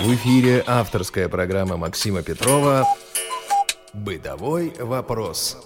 В эфире авторская программа Максима Петрова «Бытовой вопрос».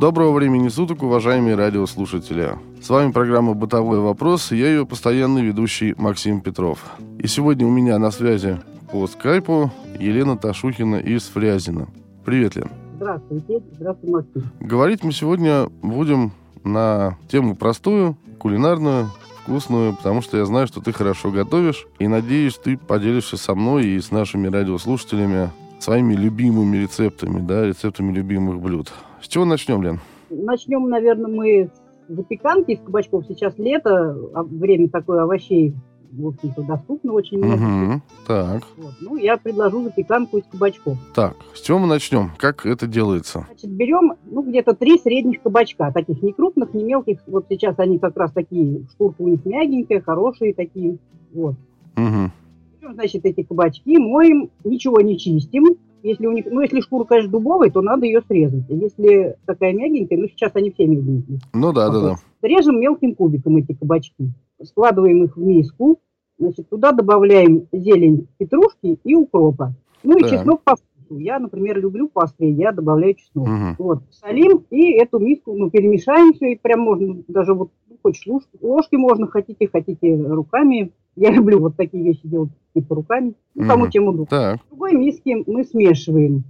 Доброго времени суток, уважаемые радиослушатели. С вами программа «Бытовой вопрос» и я ее постоянный ведущий Максим Петров. И сегодня у меня на связи по скайпу Елена Ташухина из Фрязина. Привет, Лен. Здравствуйте. Здравствуйте, Максим. Говорить мы сегодня будем на тему простую, кулинарную, вкусную, потому что я знаю, что ты хорошо готовишь. И надеюсь, ты поделишься со мной и с нашими радиослушателями своими любимыми рецептами, да, рецептами любимых блюд. С чего начнем, Лен? Начнем, наверное, мы с запеканки из кабачков. Сейчас лето, а время такое овощей в общем-то, доступно очень много. Угу. Так. Вот. Ну, я предложу запеканку из кабачков. Так, с чего мы начнем? Как это делается? Значит, берем, ну, где-то три средних кабачка, таких не крупных, не мелких. Вот сейчас они как раз такие, шкурка у них мягенькая, хорошие такие. Вот. Угу. Берем, значит, эти кабачки, моем, ничего не чистим. Если у них, ну, если шкура, конечно, дубовая, то надо ее срезать. Если такая мягенькая, ну, сейчас они все мягенькие. Ну да, да, да. Режем мелким кубиком эти кабачки. Складываем их в миску. Значит, туда добавляем зелень петрушки и укропа. Ну и Так. чеснок по вкусу. Я, например, люблю пострее, я добавляю чеснок. Мгм. Вот, солим и эту миску, ну, перемешаем все, и прям можно даже вот, ну, хочешь ложки, ложки можно, хотите, хотите руками. Я люблю вот такие вещи делать, типа руками. Ну, кому Мгм. чем удобно. Так, В другой миске мы смешиваем.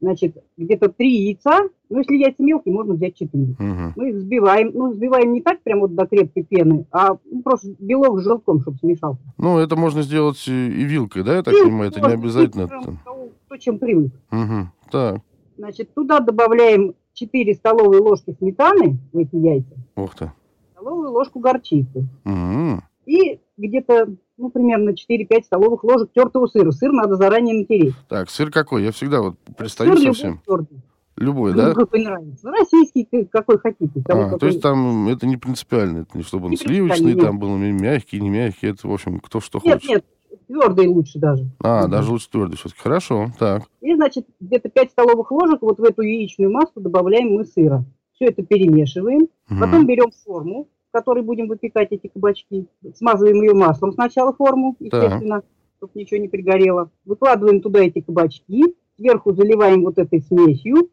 Значит, где-то три яйца. Ну, если яйца мелкие, можно взять четыре. Мгм. Мы их взбиваем. Ну, взбиваем не так прям вот до крепкой пены, а ну, просто белок с желтком, чтобы смешался. Ну, это можно сделать и вилкой, да, я так И понимаю? Это не обязательно. быстро, Кто, чем привык. Мгм. Так, Значит, туда добавляем 4 столовые ложки сметаны в эти яйца, ух ты. столовую ложку горчицы М. и где-то, ну, примерно 4-5 столовых ложек тертого сыра. Сыр надо заранее натереть. Так, сыр какой? Я всегда вот пристаю Сыр любой совсем. Любой, Ну, да? какой нравится. Российский, к- какой хотите. кому А, то какой. есть там это не принципиально, это не чтобы он Не сливочный, нет. там был мягкий, не мягкий, это, в общем, кто что Нет, хочет. нет, твердый лучше даже. А, Мгм. даже лучше твердый все-таки. Хорошо, так. И, значит, где-то 5 столовых ложек вот в эту яичную массу добавляем мы сыра. Все это перемешиваем. Мгм. Потом берем форму, которой будем выпекать эти кабачки. Смазываем ее маслом сначала форму, естественно, чтобы ничего не пригорело. Выкладываем туда эти кабачки. Сверху заливаем вот этой смесью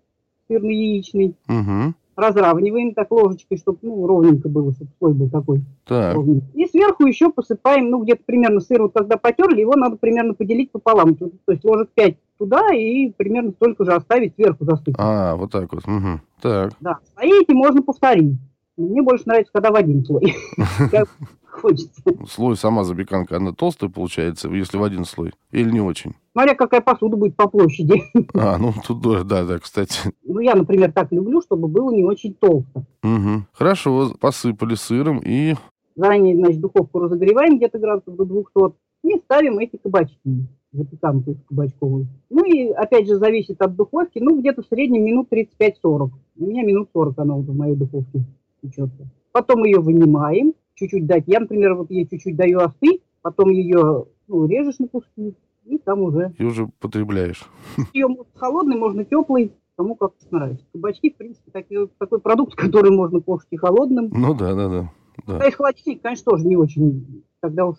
сырно-яичной. Мгм. Разравниваем так ложечкой, чтобы ну, ровненько было, чтобы слой был такой. Так, ровненький. И сверху еще посыпаем, ну, где-то примерно сыр, вот когда потерли, его надо примерно поделить пополам. То то есть ложек 5 туда и примерно столько же оставить сверху застыть. а, вот так вот. Мгм. Так, Да. Слои эти можно повторить. Мне больше нравится, когда в один слой. Хочется. слой сама запеканка, она толстая получается, если в один слой? Или не очень? Смотря какая посуда будет по площади. А, ну тут да, да, да, кстати. Ну, я, например, так люблю, чтобы было не очень толсто. Мгм. Хорошо, посыпали сыром и... Заранее, значит, духовку разогреваем где-то градусов до 200 и ставим эти кабачки, запеканку кабачковую. Ну и, опять же, зависит от духовки, ну, где-то в среднем минут 35-40. У меня минут 40 она уже в моей духовке печется. Потом ее вынимаем, чуть-чуть дать. Я, например, вот ей чуть-чуть даю остыть, потом ее ну, режешь на куски, и там уже. И уже потребляешь. Ее можно холодный, можно теплый, кому как нравится. Кабачки, в принципе, такой, такой продукт, который можно кушать и холодным, Ну да, да, да. да. когда из холодильника, конечно, тоже не очень. Тогда уж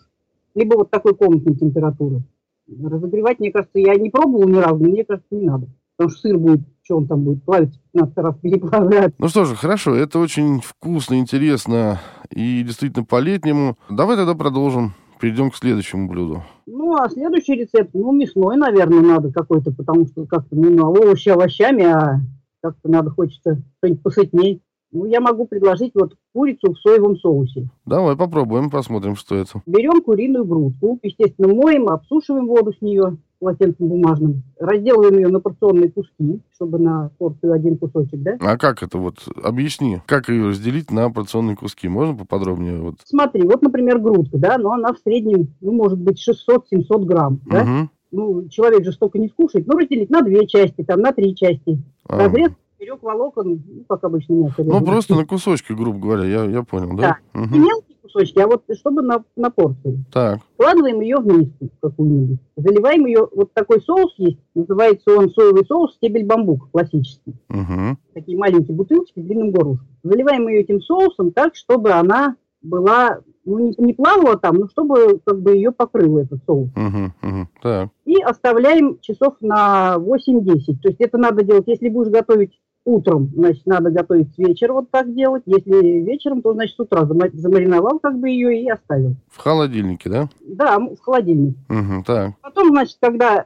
либо вот такой комнатной температуры. Разогревать, мне кажется, я не пробовала ни разу, но мне кажется, не надо. Потому что сыр будет, что он там будет, плавиться 15 раз переплавляться. Ну что же, хорошо, это очень вкусно, интересно и действительно по-летнему. Давай тогда продолжим. Перейдем к следующему блюду. Ну, а следующий рецепт, ну, мясной, наверное, надо какой-то, потому что как-то, ну, на овощи овощами, а как-то надо, хочется что-нибудь посытней. Ну, я могу предложить вот курицу в соевом соусе. Давай попробуем, посмотрим, что это. Берем куриную грудку, естественно, моем, обсушиваем воду с нее полотенцем бумажным, разделываем ее на порционные куски, чтобы на порцию один кусочек, да? А как это вот? Объясни, как ее разделить на порционные куски? Можно поподробнее? Вот. Смотри, вот, например, грудка, да, но она в среднем, ну, может быть, 600-700 грамм, да? Мгм. Ну, человек же столько не скушает, ну, разделить на две части, там, на три части. А. Разрез поперек волокон, ну, как обычно мясо. Ну, просто на кусочки, грубо говоря, я, я понял, да? Мгм. мелкие кусочки, а вот чтобы на, на порцию. Так, Складываем ее в миску какую-нибудь. Заливаем ее, вот такой соус есть, называется он соевый соус стебель бамбук классический. Мгм. Такие маленькие бутылочки с длинным горлышком. Заливаем ее этим соусом так, чтобы она была ну, не, не плавала там, но чтобы как бы ее покрыл этот соус. Угу, угу. Так. И оставляем часов на 8-10. То есть это надо делать, если будешь готовить утром, значит, надо готовить с вечера вот так делать. Если вечером, то, значит, с утра зама- замариновал как бы ее и оставил. В холодильнике, да? Да, в холодильник. Угу, так. Потом, значит, когда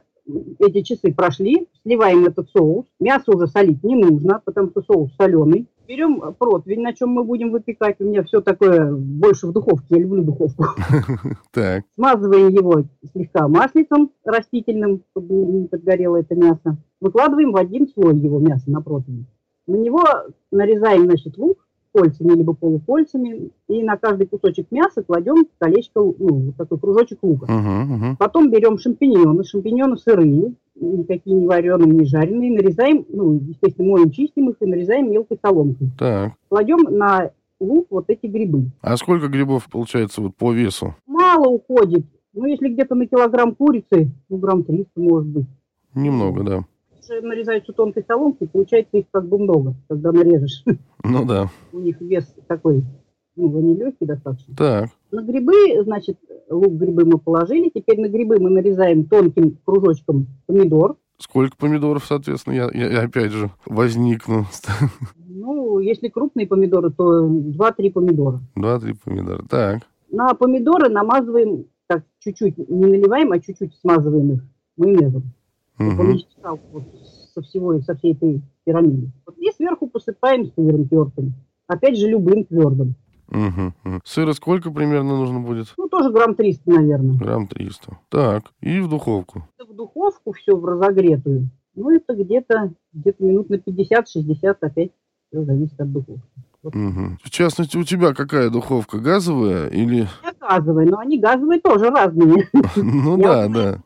эти часы прошли, сливаем этот соус. Мясо уже солить не нужно, потому что соус соленый. Берем противень, на чем мы будем выпекать. У меня все такое больше в духовке, я люблю духовку. Так. Смазываем его слегка маслицем растительным, чтобы не подгорело это мясо. Выкладываем в один слой его мясо на противень. На него нарезаем, значит, лук кольцами либо полукольцами. И на каждый кусочек мяса кладем колечко, ну, вот такой кружочек лука. Угу, угу. Потом берем шампиньоны, шампиньоны сырые, никакие не вареные, не жареные, нарезаем, ну, естественно, моем, чистим их и нарезаем мелкой соломкой. Так. Кладем на лук вот эти грибы. А сколько грибов получается вот по весу? Мало уходит, ну, если где-то на килограмм курицы, ну, грамм 300, может быть. Немного, да. Нарезаются тонкой соломкой, получается их как бы много, когда нарежешь. Ну да. У них вес такой, ну, они легкие достаточно. Так. На грибы, значит, лук грибы мы положили. Теперь на грибы мы нарезаем тонким кружочком помидор. Сколько помидоров, соответственно, я, я- я опять же возникну. Ну, если крупные помидоры, то 2-3 помидора. Два-три помидора. Так. На помидоры намазываем, так, чуть-чуть, не наливаем, а чуть-чуть смазываем их майонезом. Чтобы он вот со всего, со всей этой пирамиды. Вот и сверху посыпаем сыром тертым. Опять же, любым твердым. Мгм, мгм. Сыра сколько примерно нужно будет? Ну, тоже грамм 300, наверное. Грамм 300. Так. И в духовку. В духовку все в разогретую. Ну, это где-то где минут на 50-60 опять все зависит от духовки. Мгм. В частности, у тебя какая духовка? Газовая или... Я газовые, но они газовые тоже разные. Ну да, да.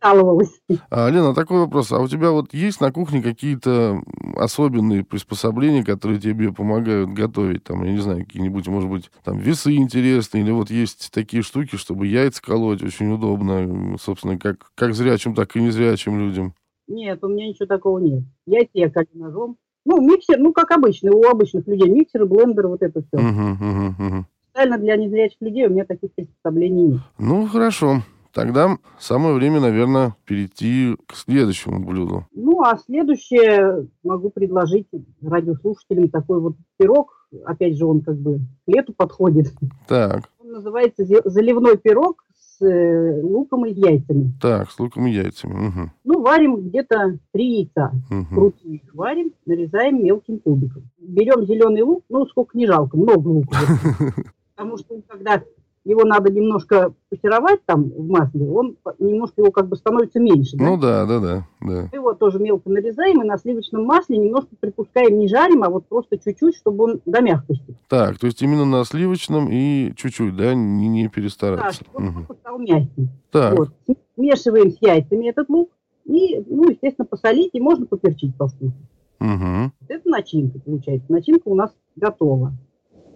Накалывалась. А, Лена, такой вопрос. А у тебя вот есть на кухне какие-то особенные приспособления, которые тебе помогают готовить? Там, я не знаю, какие-нибудь, может быть, там весы интересные, или вот есть такие штуки, чтобы яйца колоть очень удобно, собственно, как, как зрячим, так и незрячим людям. Нет, у меня ничего такого нет. Я те колю ножом. Ну, миксер, ну, как обычно, у обычных людей. Миксеры, блендеры, вот это все. Мгм, мгм. Специально для незрячих людей у меня таких приспособлений нет. Ну, хорошо. Тогда самое время, наверное, перейти к следующему блюду. Ну, а следующее могу предложить радиослушателям такой вот пирог. Опять же, он как бы к лету подходит. Так, Он называется заливной пирог с э, луком и яйцами. так, с луком и яйцами. Мгм, Ну, варим где-то три яйца. мгм. Крутые их варим, нарезаем мелким кубиком. Берем зеленый лук, ну, сколько не жалко, много лука. Потому что когда его надо немножко пассеровать там в масле, он немножко его как бы становится меньше. да? Ну да, да, да, да. Его тоже мелко нарезаем и на сливочном масле немножко припускаем, не жарим, а вот просто чуть-чуть, чтобы он до мягкости. Так, то есть именно на сливочном и чуть-чуть, да, не, не Да, перестараться. чтобы он Мгм. просто стал мягкий. Так, Вот. Смешиваем с яйцами этот лук и, ну, естественно, посолить и можно поперчить по вкусу. мгм. Вот Это начинка получается. Начинка у нас готова.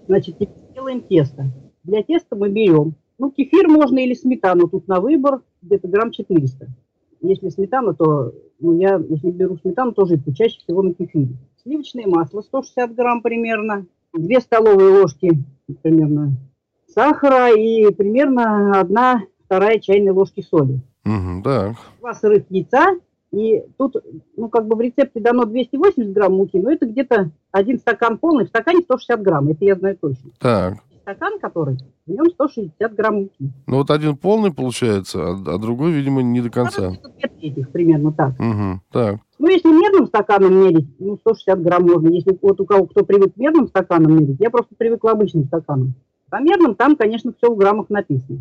Значит, теперь делаем тесто. Для теста мы берем, ну, кефир можно или сметану, тут на выбор, где-то грамм 400. Если сметана, то, ну, я, если беру сметану, то жидкую, чаще всего на кефире. Сливочное масло 160 грамм примерно, 2 столовые ложки примерно сахара и примерно 1 вторая чайной ложки соли Мгм, так, два сырых яйца. И тут, ну, как бы в рецепте дано 280 грамм муки, но это где-то один стакан полный, в стакане 160 грамм, это я знаю точно. так. Стакан, который, в нем 160 грамм муки. Ну вот один полный получается, а, а другой, видимо, не до конца. Трети, примерно так. Мгм, так, Ну, если медным стаканом мерить, ну, 160 грамм можно. Если вот у кого кто привык медным стаканом мерить, я просто привыкла обычным стаканом. По мерным там, конечно, все в граммах написано.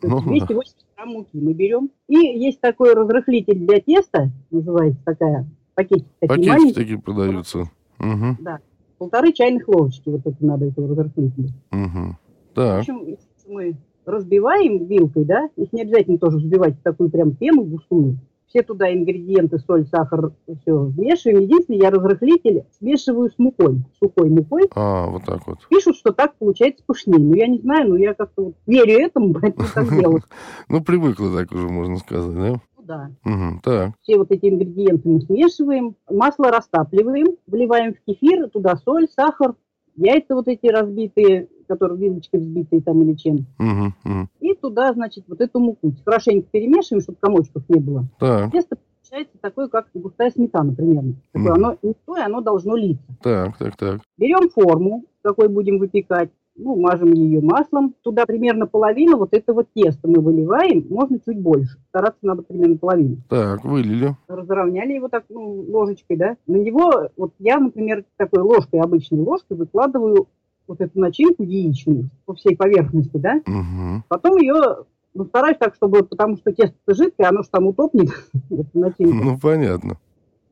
То Ну, 280 грамм муки мы берем. И есть такой разрыхлитель для теста, называется такая, пакетик такие пакетики маленькие. такие продаются. Мгм, Да. Полторы чайных ложечки вот это надо этого разрыхлителя. мгм. В Так, общем, если мы разбиваем вилкой, да, их не обязательно тоже взбивать в такую прям пену густую. Все туда ингредиенты, соль, сахар, все вмешиваем. Единственное, я разрыхлитель смешиваю с мукой, сухой мукой. а, вот так вот. Пишут, что так получается пышнее. Ну, я не знаю, но я как-то вот верю этому, поэтому так делаю. Ну, привыкла так уже, можно сказать, да? Да. Мгм, так, Все вот эти ингредиенты мы смешиваем, масло растапливаем, вливаем в кефир, туда соль, сахар, яйца вот эти разбитые, который вилочкой взбитый там или чем. Мгм, мгм. И туда, значит, вот эту муку хорошенько перемешиваем, чтобы комочков не было. Так, Тесто получается такое, как густая сметана примерно. Такое, Мгм. оно не густое, оно должно литься. так, так, так. Берем форму, какой будем выпекать, ну, мажем ее маслом. Туда примерно половину вот этого теста мы выливаем, можно чуть больше. Стараться надо примерно половину. Так, вылили. Разровняли его так, ну, ложечкой, да. На него, вот я, например, такой ложкой, обычной ложкой выкладываю вот эту начинку яичную по всей поверхности, да. Мгм. Потом ее, ну, стараюсь так, чтобы, потому что тесто жидкое, оно же там утопнет. Ну, понятно.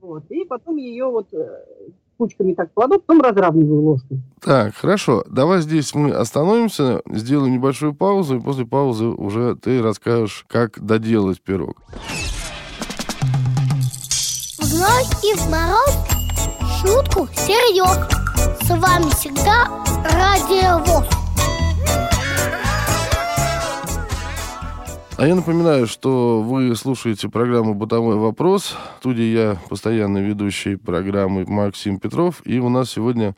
Вот. И потом ее вот э, кучками так кладу, потом разравниваю ложкой. Так, хорошо. Давай здесь мы остановимся, сделаем небольшую паузу, и после паузы уже ты расскажешь, как доделать пирог. В ночь и в мороз шутку серьез. С вами всегда Радио ВОЗ. А я напоминаю, что вы слушаете программу «Бытовой вопрос». В студии я, постоянный ведущий программы Максим Петров. И у нас сегодня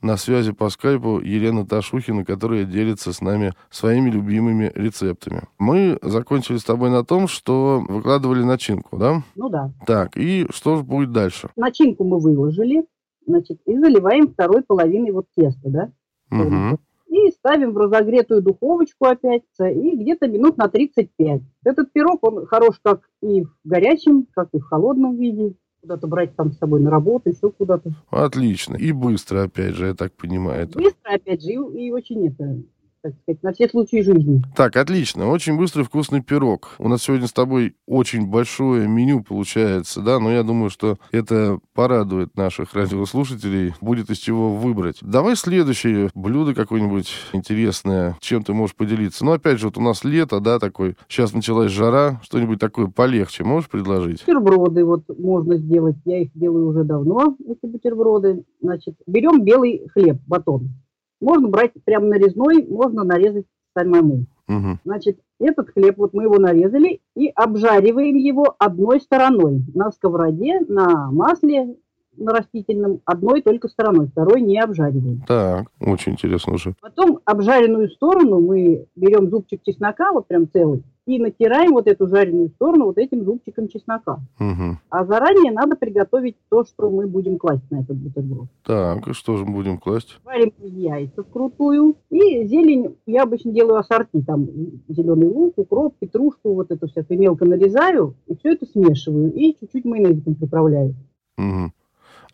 на связи по скайпу Елена Ташухина, которая делится с нами своими любимыми рецептами. Мы закончили с тобой на том, что выкладывали начинку, да? Ну да. Так, и что же будет дальше? Начинку мы выложили, значит, и заливаем второй половиной вот теста, да. Мгм. И ставим в разогретую духовочку опять, и где-то минут на 35. Этот пирог, он хорош как и в горячем, как и в холодном виде. Куда-то брать там с собой на работу, еще куда-то. Отлично. И быстро, опять же, я так понимаю. это. Быстро, опять же, и, и очень это, так сказать, на все случаи жизни. Так, отлично. Очень быстрый вкусный пирог. У нас сегодня с тобой очень большое меню получается, да, но я думаю, что это порадует наших радиослушателей. Будет из чего выбрать. Давай следующее блюдо какое-нибудь интересное, чем ты можешь поделиться. Ну, опять же, вот у нас лето, да, такой. Сейчас началась жара. Что-нибудь такое полегче можешь предложить? Бутерброды вот можно сделать, я их делаю уже давно, эти бутерброды. Значит, берем белый хлеб, батон. Можно брать прям нарезной, можно нарезать самому. Мгм. Значит, этот хлеб, вот мы его нарезали и обжариваем его одной стороной на сковороде, на масле, на растительном, одной только стороной, второй не обжариваем. Так, очень интересно уже. Потом обжаренную сторону мы берем зубчик чеснока, вот прям целый, и натираем вот эту жареную сторону вот этим зубчиком чеснока. Мгм. А заранее надо приготовить то, что мы будем класть на этот бутерброд. Так, и что же мы будем класть? Варим яйца вкрутую. И зелень я обычно делаю ассорти. Там зеленый лук, укроп, петрушку, вот это все мелко нарезаю. И все это смешиваю. И чуть-чуть майонезиком приправляю. Мгм.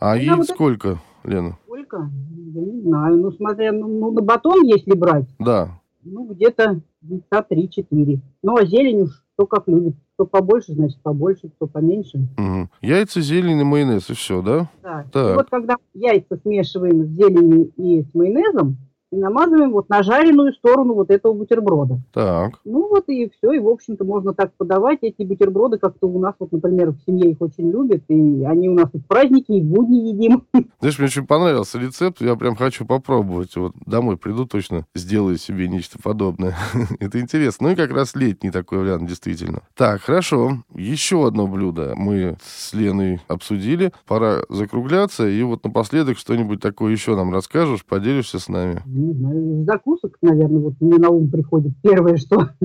А яиц вот это- сколько, Лена? Сколько? Я не знаю. Ну, смотря, ну, ну, на батон, если брать, Да. Ну, где-то яйца 3-4. Ну, а зелень уж кто как любит. Кто побольше, значит, побольше, кто поменьше. Мгм. Яйца, зелень и майонез, и все, да? Да. Так. И вот когда яйца смешиваем с зеленью и с майонезом, и намазываем вот на жареную сторону вот этого бутерброда. Так. Ну вот и все, и в общем-то можно так подавать. Эти бутерброды как-то у нас, вот, например, в семье их очень любят, и они у нас и в праздники, и в будни едим. Знаешь, мне очень понравился рецепт, я прям хочу попробовать. Вот домой приду точно, сделаю себе нечто подобное. Это интересно. Ну и как раз летний такой вариант, действительно. Так, хорошо. Еще одно блюдо мы с Леной обсудили. Пора закругляться. И вот напоследок что-нибудь такое еще нам расскажешь, поделишься с нами. Не знаю, из закусок, наверное, вот мне на ум приходит первое, что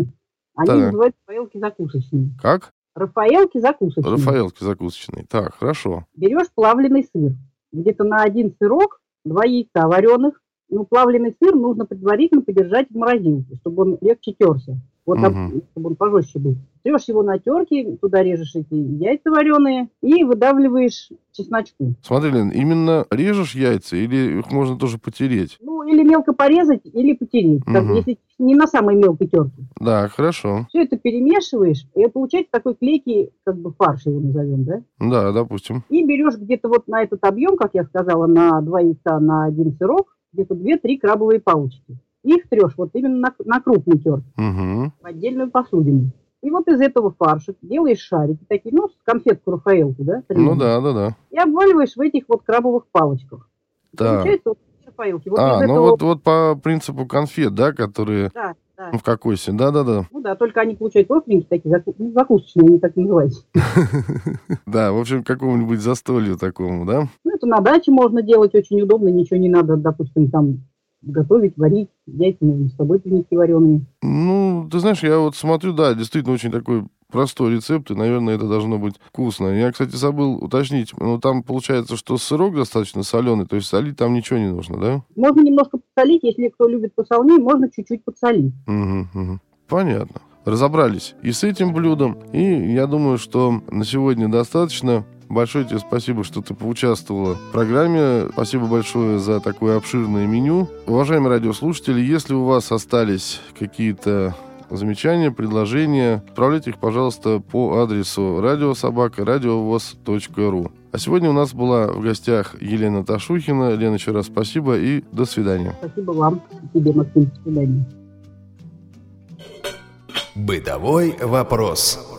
они Так. называются Рафаэлки закусочные. Как? Рафаэлки закусочные. Рафаэлки закусочные. Так, хорошо. Берешь плавленый сыр. Где-то на один сырок, два яйца вареных. Ну, плавленый сыр нужно предварительно подержать в морозилке, чтобы он легче терся. Вот, Мгм. чтобы он пожестче был. Трешь его на терке, туда режешь эти яйца вареные и выдавливаешь чесночку. Смотри, Лен, именно режешь яйца или их можно тоже потереть? Ну, или мелко порезать, или потереть. как Мгм. если не на самой мелкой терке. Да, хорошо. Все это перемешиваешь, и получается такой клейкий, как бы фарш его назовем, да? Да, допустим. И берешь где-то вот на этот объем, как я сказала, на два яйца, на один сырок, где-то две-три крабовые палочки. Их трешь вот именно на, на крупной терке, Угу. в отдельную посудину. И вот из этого фарша делаешь шарики такие, ну, конфетку Рафаэлку, да? Ну примерно. да, да, да. И обваливаешь в этих вот крабовых палочках. Так. Получается вот Рафаэлки. Вот а, ну этого... вот, вот по принципу конфет, да, которые Да, да. ну, в кокосе. Да-да-да. Ну да, только они получаются остренькие такие, ну, закусочные, они так называются. Да, в общем, какому-нибудь застолью такому, да? Ну, это на даче можно делать очень удобно, ничего не надо, допустим, там готовить, варить, яйца можно с собой принести вареные. Ну, ты знаешь, я вот смотрю, да, действительно очень такой простой рецепт, и, наверное, это должно быть вкусно. Я, кстати, забыл уточнить, ну, там получается, что сырок достаточно соленый, то есть солить там ничего не нужно, да? Можно немножко посолить, если кто любит посолнее, можно чуть-чуть подсолить. Угу, угу. Понятно. Разобрались и с этим блюдом, и я думаю, что на сегодня достаточно. Большое тебе спасибо, что ты поучаствовала в программе. Спасибо большое за такое обширное меню. Уважаемые радиослушатели, если у вас остались какие-то замечания, предложения, отправляйте их, пожалуйста, по адресу радиособака радиовоз.ру. А сегодня у нас была в гостях Елена Ташухина. Лена, еще раз спасибо и до свидания. Спасибо вам. Тебе, Максим. До свидания. Бытовой вопрос.